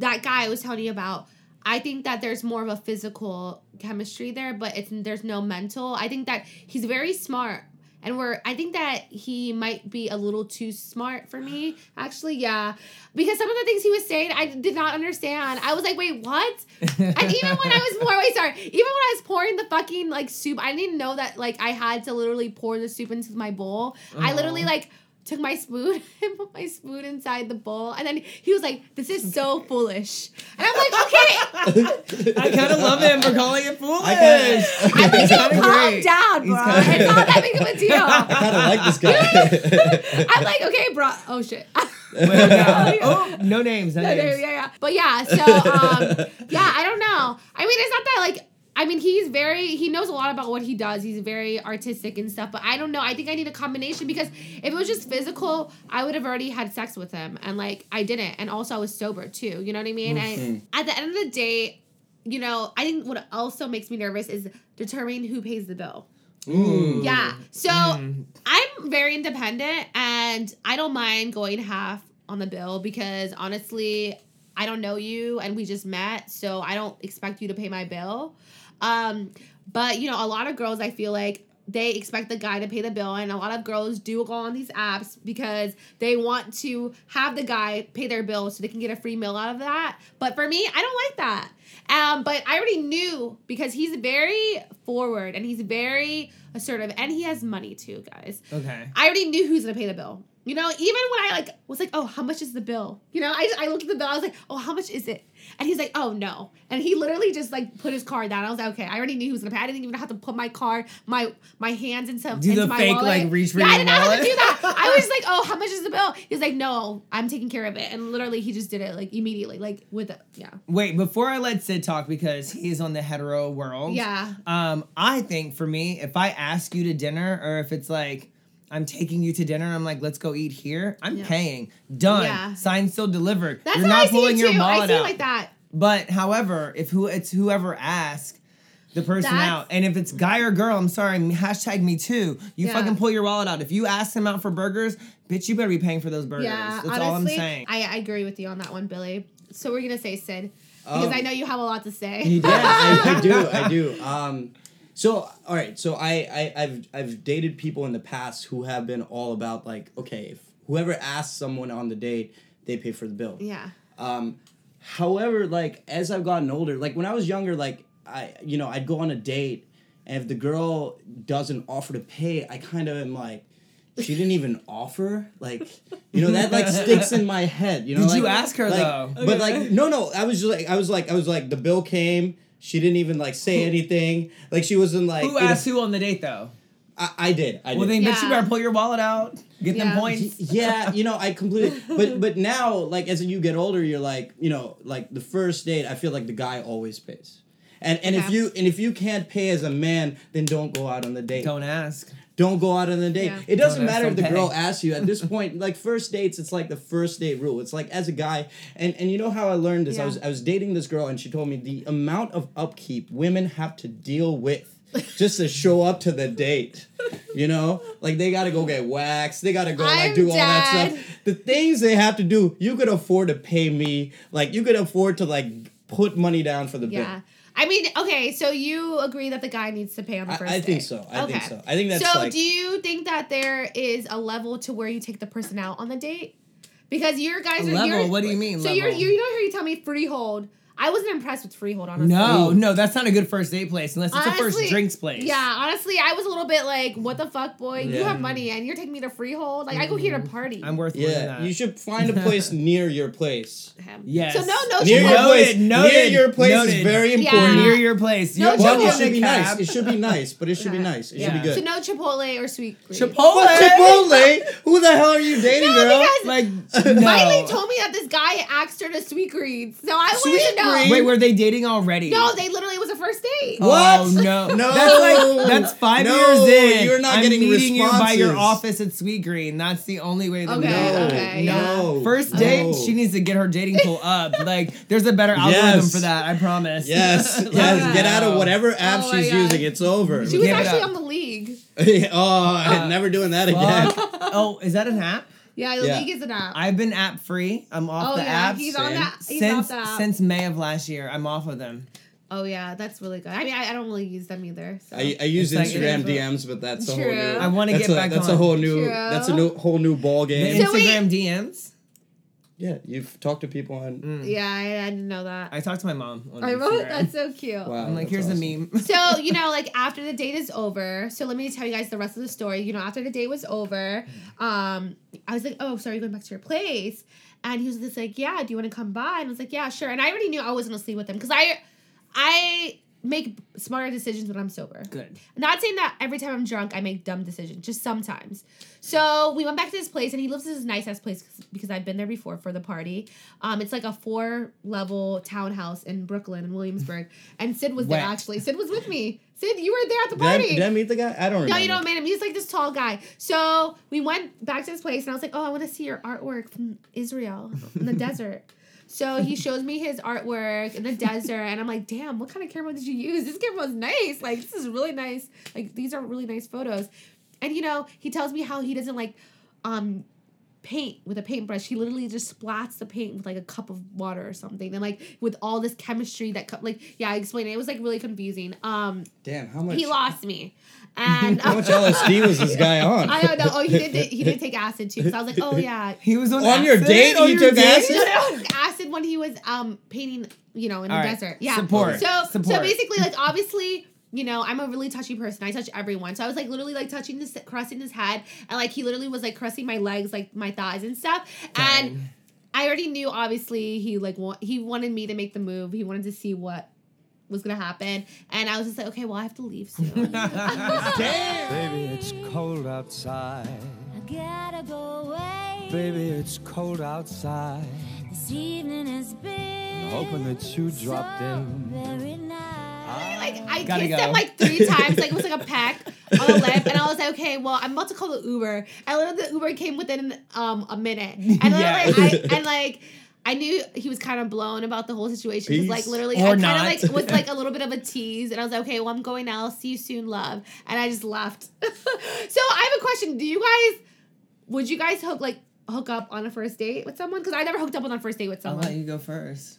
[SPEAKER 1] That guy I was telling you about. I think that there's more of a physical chemistry there, but it's there's no mental. I think that he's very smart. And we're I think that he might be a little too smart for me. Actually, yeah. Because some of the things he was saying I did not understand. I was like, wait, what? and even when I was pouring wait, sorry, even when I was pouring the fucking like soup, I didn't know that like I had to literally pour the soup into my bowl. I literally like took my spoon and put my spoon inside the bowl. And then he was like, This is so foolish. And I'm like, okay.
[SPEAKER 3] I kind of love him for calling it foolish.
[SPEAKER 2] I kinda-
[SPEAKER 1] I'm like,
[SPEAKER 3] He's
[SPEAKER 1] yo, calm
[SPEAKER 3] great.
[SPEAKER 1] down, bro.
[SPEAKER 3] kinda-
[SPEAKER 1] It's not that big of a deal.
[SPEAKER 2] I kind of like this guy.
[SPEAKER 1] I'm like, okay, bro. Oh shit.
[SPEAKER 3] Well, no. Oh, no names. No
[SPEAKER 1] Yeah,
[SPEAKER 3] names.
[SPEAKER 1] yeah, yeah. But yeah, so um, yeah, I don't know. I mean, it's not that like. I mean, he's very. He knows a lot about what he does. He's very artistic and stuff. But I don't know. I think I need a combination because if it was just physical, I would have already had sex with him, and like I didn't. And also, I was sober too. You know what I mean? And at the end of the day, you know, I think what also makes me nervous is determining who pays the bill.
[SPEAKER 3] Ooh.
[SPEAKER 1] Yeah. So
[SPEAKER 3] Mm.
[SPEAKER 1] I'm very independent and I don't mind going half on the bill because honestly, I don't know you and we just met, so I don't expect you to pay my bill. Um, but you know, a lot of girls I feel like they expect the guy to pay the bill and a lot of girls do go on these apps because they want to have the guy pay their bill so they can get a free meal out of that. But for me, I don't like that. Um, but I already knew because he's very forward and he's very assertive and he has money too, guys.
[SPEAKER 3] Okay.
[SPEAKER 1] I already knew who's gonna pay the bill. You know, even when I like was like, oh, how much is the bill? You know, I, I looked at the bill. I was like, oh, how much is it? And he's like, oh no. And he literally just like put his card down. I was like, okay, I already knew he was gonna pay. I didn't even have to put my card, my my hands into,
[SPEAKER 3] Do
[SPEAKER 1] into
[SPEAKER 3] the
[SPEAKER 1] my
[SPEAKER 3] fake,
[SPEAKER 1] wallet.
[SPEAKER 3] like, reach for
[SPEAKER 1] yeah, I didn't have to do that. I was like, oh, how much is the bill? He's like, no, I'm taking care of it. And literally, he just did it like immediately, like with it. Yeah.
[SPEAKER 3] Wait, before I let Sid talk because he's on the hetero world.
[SPEAKER 1] Yeah.
[SPEAKER 3] Um, I think for me, if I ask you to dinner or if it's like I'm taking you to dinner I'm like, let's go eat here, I'm
[SPEAKER 1] Yeah.
[SPEAKER 3] paying. Done.
[SPEAKER 1] Yeah.
[SPEAKER 3] Signed, still delivered.
[SPEAKER 1] That's
[SPEAKER 3] You're not
[SPEAKER 1] I
[SPEAKER 3] pulling
[SPEAKER 1] it
[SPEAKER 3] your
[SPEAKER 1] too. I
[SPEAKER 3] wallet
[SPEAKER 1] see
[SPEAKER 3] out.
[SPEAKER 1] like that.
[SPEAKER 3] But however, if who it's whoever asks the person
[SPEAKER 1] That's-
[SPEAKER 3] out, and if it's guy or girl, I'm sorry, hashtag me too. You
[SPEAKER 1] Yeah.
[SPEAKER 3] fucking pull your wallet out. If you ask them out for burgers, bitch, you better be paying for those burgers.
[SPEAKER 1] Yeah,
[SPEAKER 3] That's
[SPEAKER 1] honestly,
[SPEAKER 3] all I'm saying.
[SPEAKER 1] I, I agree with you on that one, Billy. So we're gonna say Sid because
[SPEAKER 2] Um,
[SPEAKER 1] I know you have a lot to say.
[SPEAKER 3] You do.
[SPEAKER 2] yeah, I, I do. I do. Um, so all right. So I, I I've I've dated people in the past who have been all about like okay, if whoever asks someone on the date, they pay for the bill.
[SPEAKER 1] yeah.
[SPEAKER 2] Um, however, like as I've gotten older, like when I was younger, like I you know I'd go on a date, and if the girl doesn't offer to pay, I kind of am like. She didn't even offer, like you know that like sticks in my head. You know,
[SPEAKER 3] Did you ask her,
[SPEAKER 2] like-
[SPEAKER 3] though?
[SPEAKER 2] But like no, no, I was just like I was like I was like the bill came. She didn't even like say anything. Like she wasn't like
[SPEAKER 3] Who
[SPEAKER 2] you know-
[SPEAKER 3] asked who on the date though?
[SPEAKER 2] I, I did. I did.
[SPEAKER 3] Well, then, bitch, you better pull your wallet out. Get them points.
[SPEAKER 2] yeah, you know, I completely. But but now, like as you get older, you're like, you know, like the first date. I feel like the guy always pays. And and if you and if you can't pay as a man, then don't go out on the date.
[SPEAKER 3] Don't ask.
[SPEAKER 2] Don't go out on the date.
[SPEAKER 1] Yeah.
[SPEAKER 2] It doesn't
[SPEAKER 3] Don't
[SPEAKER 2] matter if the
[SPEAKER 3] don't
[SPEAKER 2] girl asks you. At this point, like first dates, it's like the first date rule. It's like as a guy, and and you know how I learned this. I was I was dating this girl, and she told me the amount of upkeep women have to deal with just to show up to the date. You know, like they gotta go get waxed. They gotta go like
[SPEAKER 1] I'm
[SPEAKER 2] do all that stuff. The things they have to do, you could afford to pay me. Like you could afford to like put money down for the bill.
[SPEAKER 1] Yeah. I mean, okay, so you agree that the guy needs to pay on the
[SPEAKER 2] I,
[SPEAKER 1] first
[SPEAKER 2] I think
[SPEAKER 1] date.
[SPEAKER 2] so. I think so. I think that's
[SPEAKER 1] so
[SPEAKER 2] like.
[SPEAKER 1] do you think that there is a level to where you take the person out on the date? Because your guys are
[SPEAKER 3] level?
[SPEAKER 1] you're-
[SPEAKER 3] What do you mean,
[SPEAKER 1] So you're
[SPEAKER 3] level?
[SPEAKER 1] you know how you tell me freehold. I wasn't impressed with freehold, honestly.
[SPEAKER 3] No, no, that's not a good first date place unless it's a first drinks place.
[SPEAKER 1] Yeah, honestly, I was a little bit like, "What the fuck, boy? You have money and you're taking me to freehold. Like, I go here to mm-hmm. party."
[SPEAKER 3] I'm worth more than
[SPEAKER 2] yeah,
[SPEAKER 3] that.
[SPEAKER 2] you should find a place near your place.
[SPEAKER 1] him.
[SPEAKER 3] Yes.
[SPEAKER 1] So no, no,
[SPEAKER 2] Near your
[SPEAKER 1] Chipotle.
[SPEAKER 3] Noted,
[SPEAKER 2] place.
[SPEAKER 3] noted,
[SPEAKER 2] near your place is
[SPEAKER 3] noted.
[SPEAKER 2] very
[SPEAKER 1] Yeah.
[SPEAKER 2] important.
[SPEAKER 3] near your place. You
[SPEAKER 1] No,
[SPEAKER 3] don't
[SPEAKER 2] But
[SPEAKER 3] jump
[SPEAKER 2] it
[SPEAKER 3] in
[SPEAKER 2] should
[SPEAKER 3] the
[SPEAKER 2] be
[SPEAKER 3] cab.
[SPEAKER 2] nice. It should be nice, but it should be
[SPEAKER 1] Yeah.
[SPEAKER 2] nice. It
[SPEAKER 3] Yeah.
[SPEAKER 2] should be good.
[SPEAKER 1] So no Chipotle or sweet. green.
[SPEAKER 3] Chipotle.
[SPEAKER 2] What Chipotle? Who the hell are you dating,
[SPEAKER 1] No,
[SPEAKER 2] girl?
[SPEAKER 1] because
[SPEAKER 3] Like
[SPEAKER 1] Miley
[SPEAKER 3] no.
[SPEAKER 1] told me that this guy asked her to sweet greens, so I
[SPEAKER 2] Sweet
[SPEAKER 1] wanted to know
[SPEAKER 2] screen.
[SPEAKER 3] Wait, were they dating already?
[SPEAKER 1] No, they literally it was a first date.
[SPEAKER 2] Oh, what?
[SPEAKER 3] Oh no,
[SPEAKER 2] No.
[SPEAKER 3] That's like that's five
[SPEAKER 2] No,
[SPEAKER 3] years in.
[SPEAKER 2] you're not
[SPEAKER 3] I'm
[SPEAKER 2] getting
[SPEAKER 3] meeting you by your office at Sweet Green. That's the only way that we
[SPEAKER 1] Okay,
[SPEAKER 3] do it.
[SPEAKER 1] okay,
[SPEAKER 2] no,
[SPEAKER 1] yeah.
[SPEAKER 3] First date,
[SPEAKER 2] no.
[SPEAKER 3] she needs to get her dating pool up. Like, there's a better algorithm
[SPEAKER 2] Yes.
[SPEAKER 3] for that. I promise.
[SPEAKER 2] Yes,
[SPEAKER 3] Like,
[SPEAKER 2] yes. Get out of whatever app
[SPEAKER 1] Oh
[SPEAKER 2] she's using. It's over.
[SPEAKER 1] She was
[SPEAKER 3] Give
[SPEAKER 1] actually on the league.
[SPEAKER 2] oh, I'm uh, never doing that again.
[SPEAKER 3] Fuck. oh, is that an app?
[SPEAKER 1] Yeah, the
[SPEAKER 2] Yeah.
[SPEAKER 1] league is an app.
[SPEAKER 3] I've been app free. I'm off
[SPEAKER 1] oh
[SPEAKER 3] the
[SPEAKER 1] yeah,
[SPEAKER 3] app
[SPEAKER 1] he's on that.
[SPEAKER 3] Since
[SPEAKER 1] the app.
[SPEAKER 3] since May of last year. I'm off of them.
[SPEAKER 1] oh yeah, that's really good. I mean, I, I don't really use them either. So.
[SPEAKER 2] I, I use
[SPEAKER 3] It's
[SPEAKER 2] Instagram
[SPEAKER 1] it is
[SPEAKER 2] DMs, but that's a whole
[SPEAKER 1] True.
[SPEAKER 2] new.
[SPEAKER 1] I
[SPEAKER 3] wanna get
[SPEAKER 2] a,
[SPEAKER 3] back
[SPEAKER 2] That's
[SPEAKER 3] on.
[SPEAKER 2] a whole new.
[SPEAKER 1] True.
[SPEAKER 2] That's a new whole new ball
[SPEAKER 3] The
[SPEAKER 2] game.
[SPEAKER 1] So wait-
[SPEAKER 3] Instagram DMs.
[SPEAKER 2] Yeah, you've talked to people on.
[SPEAKER 3] Mm.
[SPEAKER 1] yeah, I, I didn't know that.
[SPEAKER 3] I talked to my mom. On
[SPEAKER 1] I wrote
[SPEAKER 3] Instagram.
[SPEAKER 1] that's so cute.
[SPEAKER 2] Wow,
[SPEAKER 3] I'm like, here's
[SPEAKER 2] awesome.
[SPEAKER 3] a meme.
[SPEAKER 1] So, you know, like after the date is over, so let me tell you guys the rest of the story. You know, after the date was over, um, I was like, Oh, sorry, you're going back to your place. And he was just like, Yeah, do you want to come by? And I was like, Yeah, sure. And I already knew I wasn't gonna sleep with him because I I make smarter decisions when I'm sober.
[SPEAKER 3] Good.
[SPEAKER 1] Not saying that every time I'm drunk I make dumb decisions, just sometimes. So we went back to his place, and he lives in this nice ass place because I've been there before for the party. Um, it's like a four level townhouse in Brooklyn and Williamsburg, and Sid was there actually. Sid was with me. Sid, you were there at the
[SPEAKER 2] Did I,
[SPEAKER 1] party.
[SPEAKER 2] did I meet the guy? I don't remember.
[SPEAKER 1] no, you don't meet him. He's like this tall guy. So we went back to his place, and I was like, "Oh, I want to see your artwork from Israel in the desert." So he shows me his artwork in the desert, and I'm like, "Damn, what kind of camera did you use? This camera was nice. Like, this is really nice. Like, these are really nice photos." And you know, he tells me how he doesn't like um paint with a paintbrush. He literally just splats the paint with like a cup of water or something, and like with all this chemistry that co- like yeah, I explained it. It was like really confusing. Um,
[SPEAKER 2] Damn, how much?
[SPEAKER 1] he lost me, and
[SPEAKER 2] How much LSD was this guy on?
[SPEAKER 1] I don't know. Oh, he did. He did take acid too. Because I was like, oh yeah.
[SPEAKER 3] He was on,
[SPEAKER 2] On your
[SPEAKER 3] acid?
[SPEAKER 2] date,
[SPEAKER 3] On
[SPEAKER 2] he
[SPEAKER 3] your
[SPEAKER 2] took
[SPEAKER 3] date?
[SPEAKER 2] acid?
[SPEAKER 1] No, no, no, acid when he was um painting, you know, in the
[SPEAKER 3] All right.
[SPEAKER 1] desert. Yeah.
[SPEAKER 3] Support.
[SPEAKER 1] So
[SPEAKER 3] Support.
[SPEAKER 1] so basically, like obviously. You know, I'm a really touchy person. I touch everyone. So I was like literally like touching this, caressing his head, and like he literally was like caressing my legs, like my thighs and stuff. And I already knew, obviously, he like wa- he wanted me to make the move. He wanted to see what was gonna happen, and I was just like, okay, well, I have to leave soon.
[SPEAKER 4] Baby, it's cold outside.
[SPEAKER 5] I gotta go away.
[SPEAKER 4] Baby, it's cold outside.
[SPEAKER 5] This evening has been
[SPEAKER 4] Hoping that you dropped
[SPEAKER 5] so
[SPEAKER 4] in.
[SPEAKER 5] very nice.
[SPEAKER 1] Like I
[SPEAKER 3] Gotta
[SPEAKER 1] kissed
[SPEAKER 3] go.
[SPEAKER 1] him like three times, like it was like a peck on the lip, and I was like, okay, well, I'm about to call the Uber, and literally the Uber came within um a minute, and then
[SPEAKER 3] Yeah.
[SPEAKER 1] like, I and like. I knew he was kind of blown about the whole situation because, like, literally,
[SPEAKER 3] Or
[SPEAKER 1] I kind
[SPEAKER 3] not.
[SPEAKER 1] of like was like a little bit of a tease, and I was like, "Okay, well, I'm going now. I'll See you soon, love." And I just left. so I have a question: Do you guys, would you guys hook like hook up on a first date with someone? Because I never hooked up on a first date with someone.
[SPEAKER 3] I'll let you go first.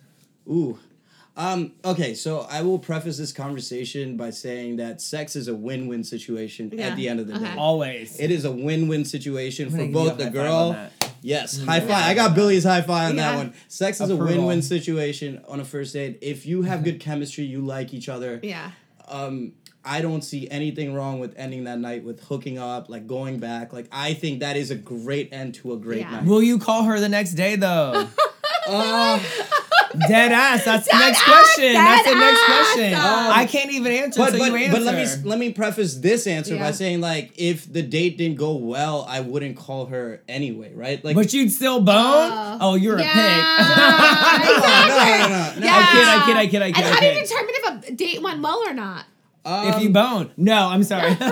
[SPEAKER 2] Ooh. Um, okay, so I will preface this conversation by saying that sex is a win-win situation
[SPEAKER 1] Yeah,
[SPEAKER 2] at the end of the
[SPEAKER 1] okay.
[SPEAKER 2] day.
[SPEAKER 3] Always.
[SPEAKER 2] It is a win-win situation for
[SPEAKER 3] gonna give you
[SPEAKER 2] both the girl.
[SPEAKER 3] on that.
[SPEAKER 2] Yes, high five. I got Billy's high five on
[SPEAKER 1] Yeah.
[SPEAKER 2] that one. Sex is a win-win situation on a first date. If you have good chemistry, you like each other.
[SPEAKER 1] yeah.
[SPEAKER 2] Um, I don't see anything wrong with ending that night with hooking up, like going back. Like I think that is a great end to a great
[SPEAKER 1] Yeah.
[SPEAKER 2] night.
[SPEAKER 3] Will you call her the next day though?
[SPEAKER 2] Uh,
[SPEAKER 3] Dead ass. That's the next
[SPEAKER 1] ass,
[SPEAKER 3] question. That's the next
[SPEAKER 1] ass.
[SPEAKER 3] question.
[SPEAKER 1] Um,
[SPEAKER 3] I can't even answer.
[SPEAKER 2] but
[SPEAKER 3] so
[SPEAKER 2] but,
[SPEAKER 3] you answer.
[SPEAKER 2] but let me let me preface this answer
[SPEAKER 1] Yeah.
[SPEAKER 2] by saying like if the date didn't go well, I wouldn't call her anyway, right? Like
[SPEAKER 3] But you'd still bone?
[SPEAKER 1] Uh,
[SPEAKER 3] oh, you're a pig.
[SPEAKER 1] Exactly.
[SPEAKER 2] no, no, no, no.
[SPEAKER 1] Yeah.
[SPEAKER 3] I kid, I kid, I kid, I kid,
[SPEAKER 1] And
[SPEAKER 3] I
[SPEAKER 1] how do you determine if a date went well or not?
[SPEAKER 3] If you
[SPEAKER 2] Um,
[SPEAKER 3] bone. No, I'm sorry.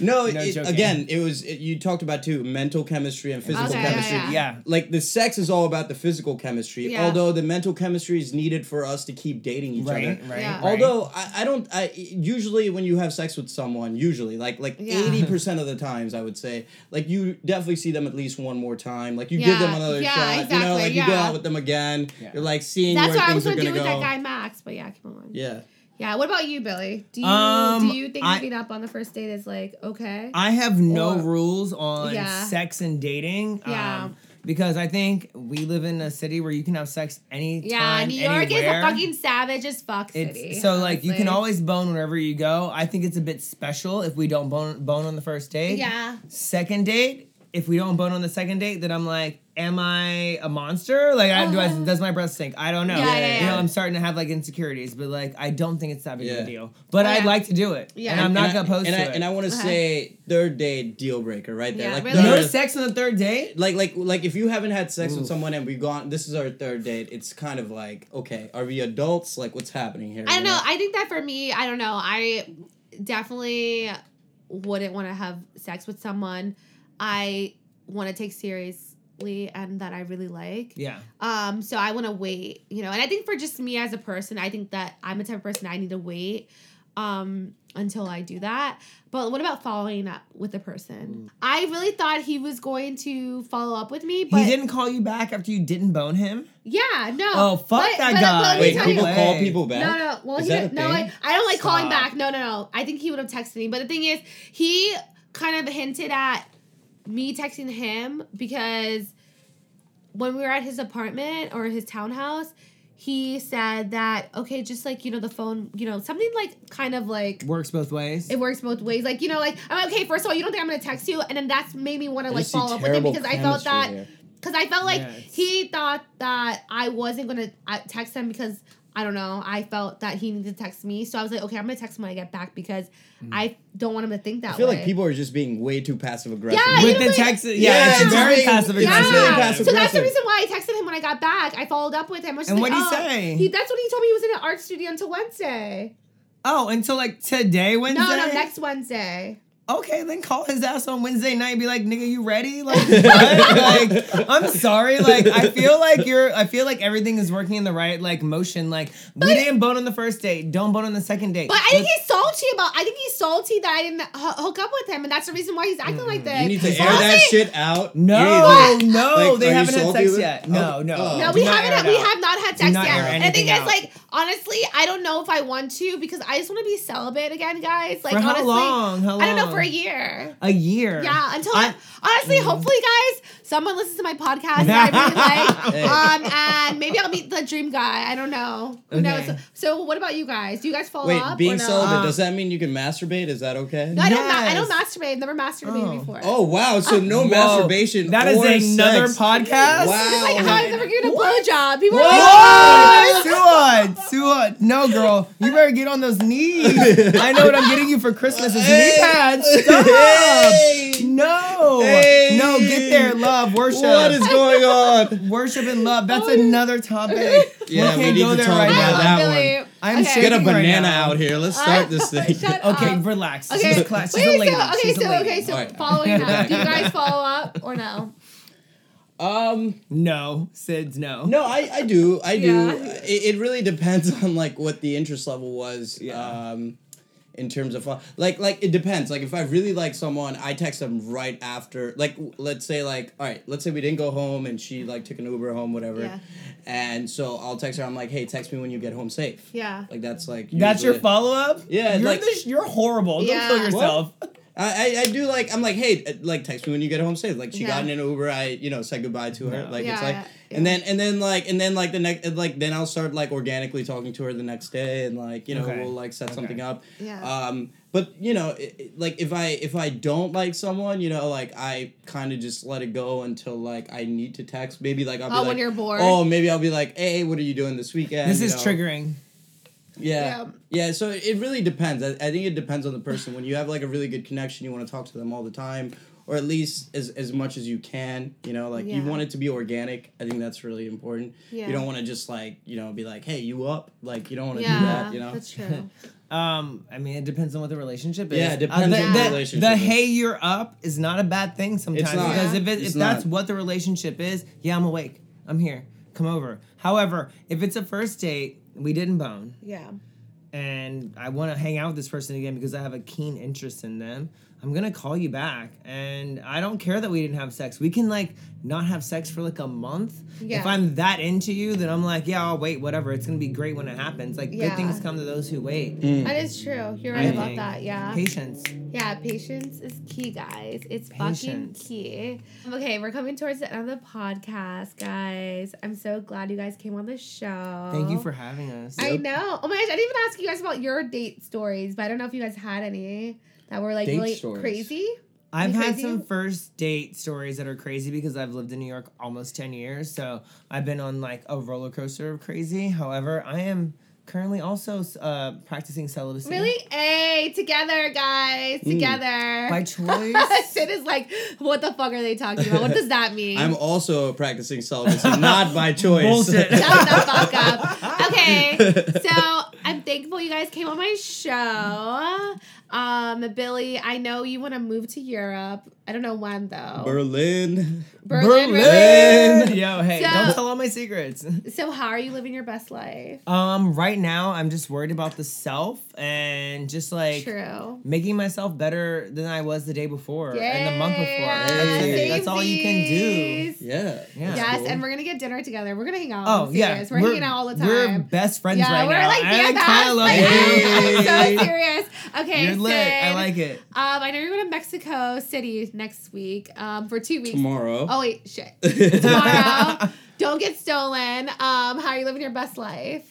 [SPEAKER 2] No,
[SPEAKER 3] No
[SPEAKER 2] it, again, it was it, you talked about too mental chemistry and physical
[SPEAKER 1] Okay,
[SPEAKER 2] chemistry.
[SPEAKER 1] yeah.
[SPEAKER 3] yeah.
[SPEAKER 2] Like the sex is all about the physical chemistry,
[SPEAKER 1] Yeah.
[SPEAKER 2] although the mental chemistry is needed for us to keep dating each
[SPEAKER 3] Right,
[SPEAKER 2] other.
[SPEAKER 3] right,
[SPEAKER 1] Yeah.
[SPEAKER 3] right.
[SPEAKER 2] Although I, I don't I usually when you have sex with someone, usually like like
[SPEAKER 1] Yeah.
[SPEAKER 2] eighty percent of the times I would say, like you definitely see them at least one more time. Like you
[SPEAKER 1] Yeah,
[SPEAKER 2] give them another
[SPEAKER 1] yeah,
[SPEAKER 2] shot. You know,
[SPEAKER 1] exactly,
[SPEAKER 2] like you go out with them again.
[SPEAKER 3] Yeah.
[SPEAKER 2] You're like seeing
[SPEAKER 1] That's
[SPEAKER 2] where
[SPEAKER 1] what I
[SPEAKER 2] things
[SPEAKER 1] was
[SPEAKER 2] are
[SPEAKER 1] gonna
[SPEAKER 2] gonna
[SPEAKER 1] do with
[SPEAKER 2] go.
[SPEAKER 1] that guy Max, but yeah, come on.
[SPEAKER 2] Yeah.
[SPEAKER 1] Yeah. What about you, Billy? Do you
[SPEAKER 3] Um,
[SPEAKER 1] do you think
[SPEAKER 3] I-
[SPEAKER 1] hooking up on the first date is like okay?
[SPEAKER 3] I have no
[SPEAKER 1] Or-
[SPEAKER 3] rules on
[SPEAKER 1] Yeah.
[SPEAKER 3] sex and dating.
[SPEAKER 1] Yeah.
[SPEAKER 3] Um, because I think we live in a city where you can have sex anytime,
[SPEAKER 1] yeah, New York is a fucking savage as fuck
[SPEAKER 3] It's
[SPEAKER 1] city.
[SPEAKER 3] so like you can always bone wherever you go. I think it's a bit special if we don't bone bone on the first date.
[SPEAKER 1] Yeah.
[SPEAKER 3] Second date, if we don't bone on the second date, then I'm like, am I a monster? Like, I, do I, does my breath stink? I don't know.
[SPEAKER 1] Uh-huh. Yeah, yeah,
[SPEAKER 3] You know. I'm starting to have like insecurities, but like, I don't think it's that big of a deal. But I'd like to do it.
[SPEAKER 1] Yeah.
[SPEAKER 3] And I'm
[SPEAKER 1] And-
[SPEAKER 3] not
[SPEAKER 2] and
[SPEAKER 3] gonna post
[SPEAKER 2] and I,
[SPEAKER 3] it.
[SPEAKER 2] and I want to
[SPEAKER 1] Okay.
[SPEAKER 2] say third date deal breaker right there.
[SPEAKER 1] Yeah,
[SPEAKER 2] like
[SPEAKER 1] really?
[SPEAKER 3] no sex on the third date?
[SPEAKER 2] like like like if you haven't had sex with someone and we've gone this is our third date it's kind of like okay are we adults like what's happening here
[SPEAKER 1] I don't
[SPEAKER 2] you
[SPEAKER 1] know. I think that for me, I don't know. I definitely wouldn't want to have sex with someone I want to take seriously and that I really like.
[SPEAKER 3] Yeah.
[SPEAKER 1] Um, so I want to wait, you know. And I think for just me as a person, I think that I'm a type of person I need to wait um until I do that. But what about following up with the person? I really thought he was going to follow up with me, but
[SPEAKER 3] he didn't call you back after you didn't bone him?
[SPEAKER 1] yeah, no.
[SPEAKER 3] Oh, fuck
[SPEAKER 1] But-
[SPEAKER 3] that
[SPEAKER 1] but-
[SPEAKER 3] guy.
[SPEAKER 1] but
[SPEAKER 2] wait
[SPEAKER 1] tell you-
[SPEAKER 2] people call people back
[SPEAKER 1] no, no. Well,
[SPEAKER 2] Is
[SPEAKER 1] he
[SPEAKER 2] that a
[SPEAKER 1] no,
[SPEAKER 2] thing?
[SPEAKER 1] I, I don't like calling back. No, no, no. I think he would have texted me. But the thing is, he kind of hinted at me texting him because when we were at his apartment or his townhouse, he said that okay, just like you know the phone, you know something like kind of like
[SPEAKER 3] Works both ways.
[SPEAKER 1] it works both ways. Like you know, like I'm okay. First of all, you don't think I'm gonna text you, and then that's made me want to like
[SPEAKER 2] just see
[SPEAKER 1] follow up with him because I felt that because I felt like
[SPEAKER 3] Yeah,
[SPEAKER 1] he thought that I wasn't gonna uh, text him because I don't know. I felt that he needed to text me, so I was like, okay, I'm gonna text him when I get back because mm. I don't want him to think that
[SPEAKER 2] i feel
[SPEAKER 1] way.
[SPEAKER 2] like people are just being way too passive aggressive
[SPEAKER 1] Yeah,
[SPEAKER 3] With
[SPEAKER 1] you
[SPEAKER 3] the
[SPEAKER 1] know, like-
[SPEAKER 3] text, yeah,
[SPEAKER 2] Yeah,
[SPEAKER 3] it's
[SPEAKER 2] it's
[SPEAKER 3] very passive
[SPEAKER 2] aggressive.
[SPEAKER 1] yeah,
[SPEAKER 3] aggressive.
[SPEAKER 2] passive
[SPEAKER 1] so that's the reason why I texted him when I got back. I followed up with him. I was just
[SPEAKER 3] And
[SPEAKER 1] like,
[SPEAKER 3] what'd he
[SPEAKER 1] oh.
[SPEAKER 3] say?
[SPEAKER 1] He, that's what he told me. He was in an art studio until Wednesday.
[SPEAKER 3] Oh, until like today, Wednesday.
[SPEAKER 1] No, no, next Wednesday.
[SPEAKER 3] Okay, then call his ass on Wednesday night and be like, nigga, you ready? Like, what? like, I'm sorry. Like, I feel like you're, I feel like everything is working in the right, like, motion. Like, we didn't bone on the first date. Don't bone on the second date.
[SPEAKER 1] But I think he's salty about. I think he's salty that I didn't h- hook up with him, and that's the reason why he's acting like mm-hmm. this.
[SPEAKER 2] you need to air that shit out
[SPEAKER 3] no,
[SPEAKER 2] You
[SPEAKER 3] no,
[SPEAKER 2] Like,
[SPEAKER 3] they haven't had sex yet. No,
[SPEAKER 2] Oh,
[SPEAKER 3] no.
[SPEAKER 2] oh.
[SPEAKER 1] No, we haven't. Had, we have not had sex yet.
[SPEAKER 3] air
[SPEAKER 1] And the thing
[SPEAKER 3] anything
[SPEAKER 1] is,
[SPEAKER 3] out.
[SPEAKER 1] like, honestly, I don't know if I want to because I just want to be celibate again, guys. Like,
[SPEAKER 3] For how
[SPEAKER 1] honestly,
[SPEAKER 3] long? How
[SPEAKER 1] I don't know for a year.
[SPEAKER 3] A year.
[SPEAKER 1] Yeah, until
[SPEAKER 3] I-
[SPEAKER 1] honestly, hopefully, guys, someone listens to my podcast that I really like,
[SPEAKER 2] Hey.
[SPEAKER 1] um, and maybe I'll meet the dream guy. I don't know. Who
[SPEAKER 3] Okay.
[SPEAKER 1] knows? So, what about you guys? Do you guys follow
[SPEAKER 2] wait
[SPEAKER 1] up?
[SPEAKER 2] being
[SPEAKER 1] or no?
[SPEAKER 2] celibate
[SPEAKER 3] Uh,
[SPEAKER 2] does that mean you can masturbate is that okay
[SPEAKER 1] No, I don't. Ma- I don't masturbate. I've never masturbated
[SPEAKER 3] Oh.
[SPEAKER 1] before.
[SPEAKER 2] oh wow so no
[SPEAKER 3] Whoa,
[SPEAKER 2] masturbation
[SPEAKER 3] That is another
[SPEAKER 2] sex.
[SPEAKER 3] podcast.
[SPEAKER 2] Wow.
[SPEAKER 1] It's like how I've never given a blowjob. People are
[SPEAKER 3] Whoa!
[SPEAKER 1] like,
[SPEAKER 3] Suad, Suad. No, girl. You better get on those knees. I know what I'm getting you for Christmas is knee
[SPEAKER 2] Hey.
[SPEAKER 3] pads. Stop.
[SPEAKER 2] Hey.
[SPEAKER 3] No.
[SPEAKER 2] Hey.
[SPEAKER 3] No, get there. Love, worship.
[SPEAKER 2] what is going on
[SPEAKER 3] worship and love. That's oh. another topic.
[SPEAKER 2] Yeah, we
[SPEAKER 3] can't
[SPEAKER 2] need
[SPEAKER 3] go
[SPEAKER 2] to
[SPEAKER 3] there
[SPEAKER 2] talk
[SPEAKER 3] right
[SPEAKER 2] about
[SPEAKER 3] now.
[SPEAKER 2] that
[SPEAKER 1] Billy.
[SPEAKER 2] one.
[SPEAKER 3] I'm
[SPEAKER 1] Okay.
[SPEAKER 3] shaking
[SPEAKER 2] get a
[SPEAKER 3] right
[SPEAKER 2] banana
[SPEAKER 3] now.
[SPEAKER 2] out here let's start this thing
[SPEAKER 1] Shut
[SPEAKER 3] Okay,
[SPEAKER 1] up.
[SPEAKER 3] relax.
[SPEAKER 1] Okay.
[SPEAKER 3] She's a class. She's
[SPEAKER 1] Wait,
[SPEAKER 3] a lady.
[SPEAKER 1] so okay,
[SPEAKER 3] She's a
[SPEAKER 1] so
[SPEAKER 3] lady.
[SPEAKER 1] okay, so
[SPEAKER 2] Alright.
[SPEAKER 1] following up. Do you guys follow up or no?
[SPEAKER 2] Um
[SPEAKER 3] No, Sid's no.
[SPEAKER 2] No, I, I do. I do.
[SPEAKER 1] Yeah.
[SPEAKER 2] It, it really depends on like what the interest level was.
[SPEAKER 3] Yeah.
[SPEAKER 2] Um, in terms of like like it depends. Like if I really like someone, I text them right after. Like let's say like all right, let's say we didn't go home and she like took an Uber home, whatever.
[SPEAKER 1] Yeah.
[SPEAKER 2] And so I'll text her. I'm like, hey, text me when you get home safe.
[SPEAKER 1] Yeah.
[SPEAKER 2] Like that's like
[SPEAKER 3] That's your follow up?
[SPEAKER 2] Yeah,
[SPEAKER 3] You're,
[SPEAKER 2] like-
[SPEAKER 3] the, you're horrible. Don't
[SPEAKER 1] Yeah.
[SPEAKER 3] kill yourself.
[SPEAKER 2] I, I, I do like I'm like hey uh, like text me when you get home safe like she
[SPEAKER 1] Yeah.
[SPEAKER 2] got in an Uber I you know said goodbye to her
[SPEAKER 3] Yeah.
[SPEAKER 2] like
[SPEAKER 1] Yeah,
[SPEAKER 2] it's like
[SPEAKER 1] yeah,
[SPEAKER 2] and then and then like and then like the next like then I'll start like organically talking to her the next day and like you know
[SPEAKER 3] Okay.
[SPEAKER 2] we'll like set
[SPEAKER 3] Okay.
[SPEAKER 2] something up
[SPEAKER 1] Yeah.
[SPEAKER 2] um but you know it, it- like if I if I don't like someone you know like I kind of just let it go until like I need to text maybe like I'll be
[SPEAKER 1] Oh,
[SPEAKER 2] like
[SPEAKER 1] when you're bored.
[SPEAKER 2] oh maybe I'll be like hey what are you doing this weekend
[SPEAKER 3] This
[SPEAKER 2] you
[SPEAKER 3] is
[SPEAKER 2] know?
[SPEAKER 3] triggering.
[SPEAKER 2] Yeah.
[SPEAKER 1] Yeah.
[SPEAKER 2] yeah. so it really depends. I, I think it depends on the person. When you have like a really good connection, you want to talk to them all the time, or at least as, as much as you can. You know, like you want it to be organic. I think that's really important.
[SPEAKER 1] Yeah.
[SPEAKER 2] You don't want to just like, you know, be like, hey, you up? Like, you don't want to
[SPEAKER 1] Yeah,
[SPEAKER 2] do that, you know?
[SPEAKER 1] that's true.
[SPEAKER 3] Um, I mean, it depends on what the relationship is.
[SPEAKER 2] Yeah, it depends
[SPEAKER 3] the,
[SPEAKER 1] on the
[SPEAKER 3] the-
[SPEAKER 2] relationship
[SPEAKER 3] The
[SPEAKER 2] is.
[SPEAKER 3] hey, you're up is not a bad thing sometimes
[SPEAKER 2] not.
[SPEAKER 3] because
[SPEAKER 1] Yeah.
[SPEAKER 3] if it,
[SPEAKER 2] It's
[SPEAKER 3] if that's
[SPEAKER 2] not.
[SPEAKER 3] what the relationship is, yeah, I'm awake. I'm here. Come over. However, if it's a first date, we didn't bone,
[SPEAKER 1] Yeah.
[SPEAKER 3] and I want to hang out with this person again because I have a keen interest in them. I'm gonna call you back, and I don't care that we didn't have sex. We can like not have sex for like a month.
[SPEAKER 1] Yeah.
[SPEAKER 3] If I'm that into you, then I'm like, yeah, I'll wait. Whatever. It's gonna be great when it happens. Like
[SPEAKER 1] Yeah.
[SPEAKER 3] good things come to those who wait. Mm.
[SPEAKER 1] That is true. You're right
[SPEAKER 3] I
[SPEAKER 1] about
[SPEAKER 3] think.
[SPEAKER 1] that. Yeah.
[SPEAKER 3] Patience.
[SPEAKER 1] Yeah, patience is key, guys. It's fucking key. Okay, we're coming towards the end of the podcast, guys. I'm so glad you guys came on the show.
[SPEAKER 3] Thank you for having us.
[SPEAKER 1] I know. Oh my gosh, I didn't even ask you guys about your date stories, but I don't know if you guys had any that were like
[SPEAKER 2] Date
[SPEAKER 1] really
[SPEAKER 2] stories.
[SPEAKER 1] crazy.
[SPEAKER 3] I've
[SPEAKER 1] Any
[SPEAKER 3] had
[SPEAKER 1] crazy?
[SPEAKER 3] some first date stories that are crazy because I've lived in New York almost 10 years. So I've been on like a roller coaster of crazy. However, I am currently also uh, practicing celibacy.
[SPEAKER 1] Really? Hey, together, guys, together.
[SPEAKER 3] By choice.
[SPEAKER 1] Sid is like, what the fuck are they talking about? What does that mean?
[SPEAKER 2] I'm also practicing celibacy, not by choice.
[SPEAKER 3] Bullshit.
[SPEAKER 1] Shut the fuck up. Okay, so I'm thankful you guys came on my show. Um, Billy, I know you want to move to Europe. I don't know when though.
[SPEAKER 2] Berlin.
[SPEAKER 1] Berlin.
[SPEAKER 3] Berlin.
[SPEAKER 1] really?
[SPEAKER 3] Yo, hey,
[SPEAKER 1] So-
[SPEAKER 3] don't tell all my secrets.
[SPEAKER 1] So how are you living your best life?
[SPEAKER 3] Um, right now I'm just worried about the self and just like
[SPEAKER 1] True.
[SPEAKER 3] making myself better than I was the day before and the month before.
[SPEAKER 1] Yeah,
[SPEAKER 3] That's, That's all you can do.
[SPEAKER 2] Yeah.
[SPEAKER 3] Yeah.
[SPEAKER 1] Yes,
[SPEAKER 2] cool.
[SPEAKER 1] and we're gonna get dinner together. We're gonna hang out.
[SPEAKER 3] Oh
[SPEAKER 1] I'm
[SPEAKER 3] yeah.
[SPEAKER 1] We're, hanging out all the time.
[SPEAKER 3] We're best friends
[SPEAKER 1] yeah,
[SPEAKER 3] right
[SPEAKER 1] we're
[SPEAKER 3] now.
[SPEAKER 1] like
[SPEAKER 3] I
[SPEAKER 1] BFFs.
[SPEAKER 3] kind of love
[SPEAKER 1] like,
[SPEAKER 3] you.
[SPEAKER 1] I'm so serious. Okay,
[SPEAKER 3] You're lit. I like it.
[SPEAKER 1] Um, I know you're going to Mexico City next week. Um, for two weeks.
[SPEAKER 2] Tomorrow.
[SPEAKER 1] Oh wait, shit. Tomorrow. Don't get stolen. Um, how are you living your best life?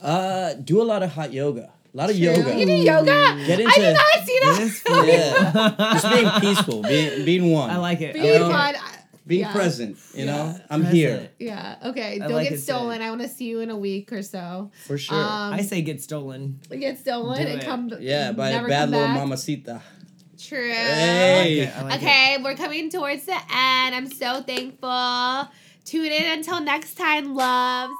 [SPEAKER 2] Uh, do a lot of hot yoga. A lot of
[SPEAKER 1] True.
[SPEAKER 2] yoga.
[SPEAKER 1] You do yoga.
[SPEAKER 2] Get
[SPEAKER 1] I
[SPEAKER 2] into-
[SPEAKER 1] did not see that.
[SPEAKER 3] This fool.
[SPEAKER 2] Yeah. Just being peaceful, being being one.
[SPEAKER 3] I like it. I
[SPEAKER 1] Being
[SPEAKER 3] like it.
[SPEAKER 1] fun.
[SPEAKER 2] being
[SPEAKER 1] yeah.
[SPEAKER 2] present. You know, I'm
[SPEAKER 3] present.
[SPEAKER 2] here
[SPEAKER 1] Yeah. Okay.
[SPEAKER 3] I
[SPEAKER 1] Don't
[SPEAKER 3] like
[SPEAKER 1] get
[SPEAKER 3] it, Sid.
[SPEAKER 1] stolen. I want to see you in a week or so.
[SPEAKER 2] for sure.
[SPEAKER 1] Um,
[SPEAKER 3] I say get stolen.
[SPEAKER 1] get stolen
[SPEAKER 3] Do
[SPEAKER 1] and
[SPEAKER 3] it.
[SPEAKER 1] come.
[SPEAKER 2] yeah, by
[SPEAKER 1] a
[SPEAKER 2] bad little
[SPEAKER 1] back.
[SPEAKER 2] mamacita.
[SPEAKER 1] True.
[SPEAKER 2] Hey.
[SPEAKER 3] I like it.
[SPEAKER 1] okay, we're coming towards the end. I'm so thankful. Tune in until next time, loves.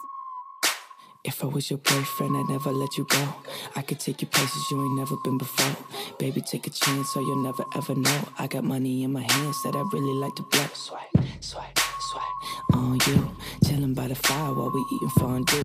[SPEAKER 6] If I was your boyfriend, I'd never let you go. I could take you places you ain't never been before. Baby, take a chance, so you'll never ever know. I got money in my hands that I really like to blow. Swipe, swipe, swipe on you. Chilling by the fire while we eating fondue.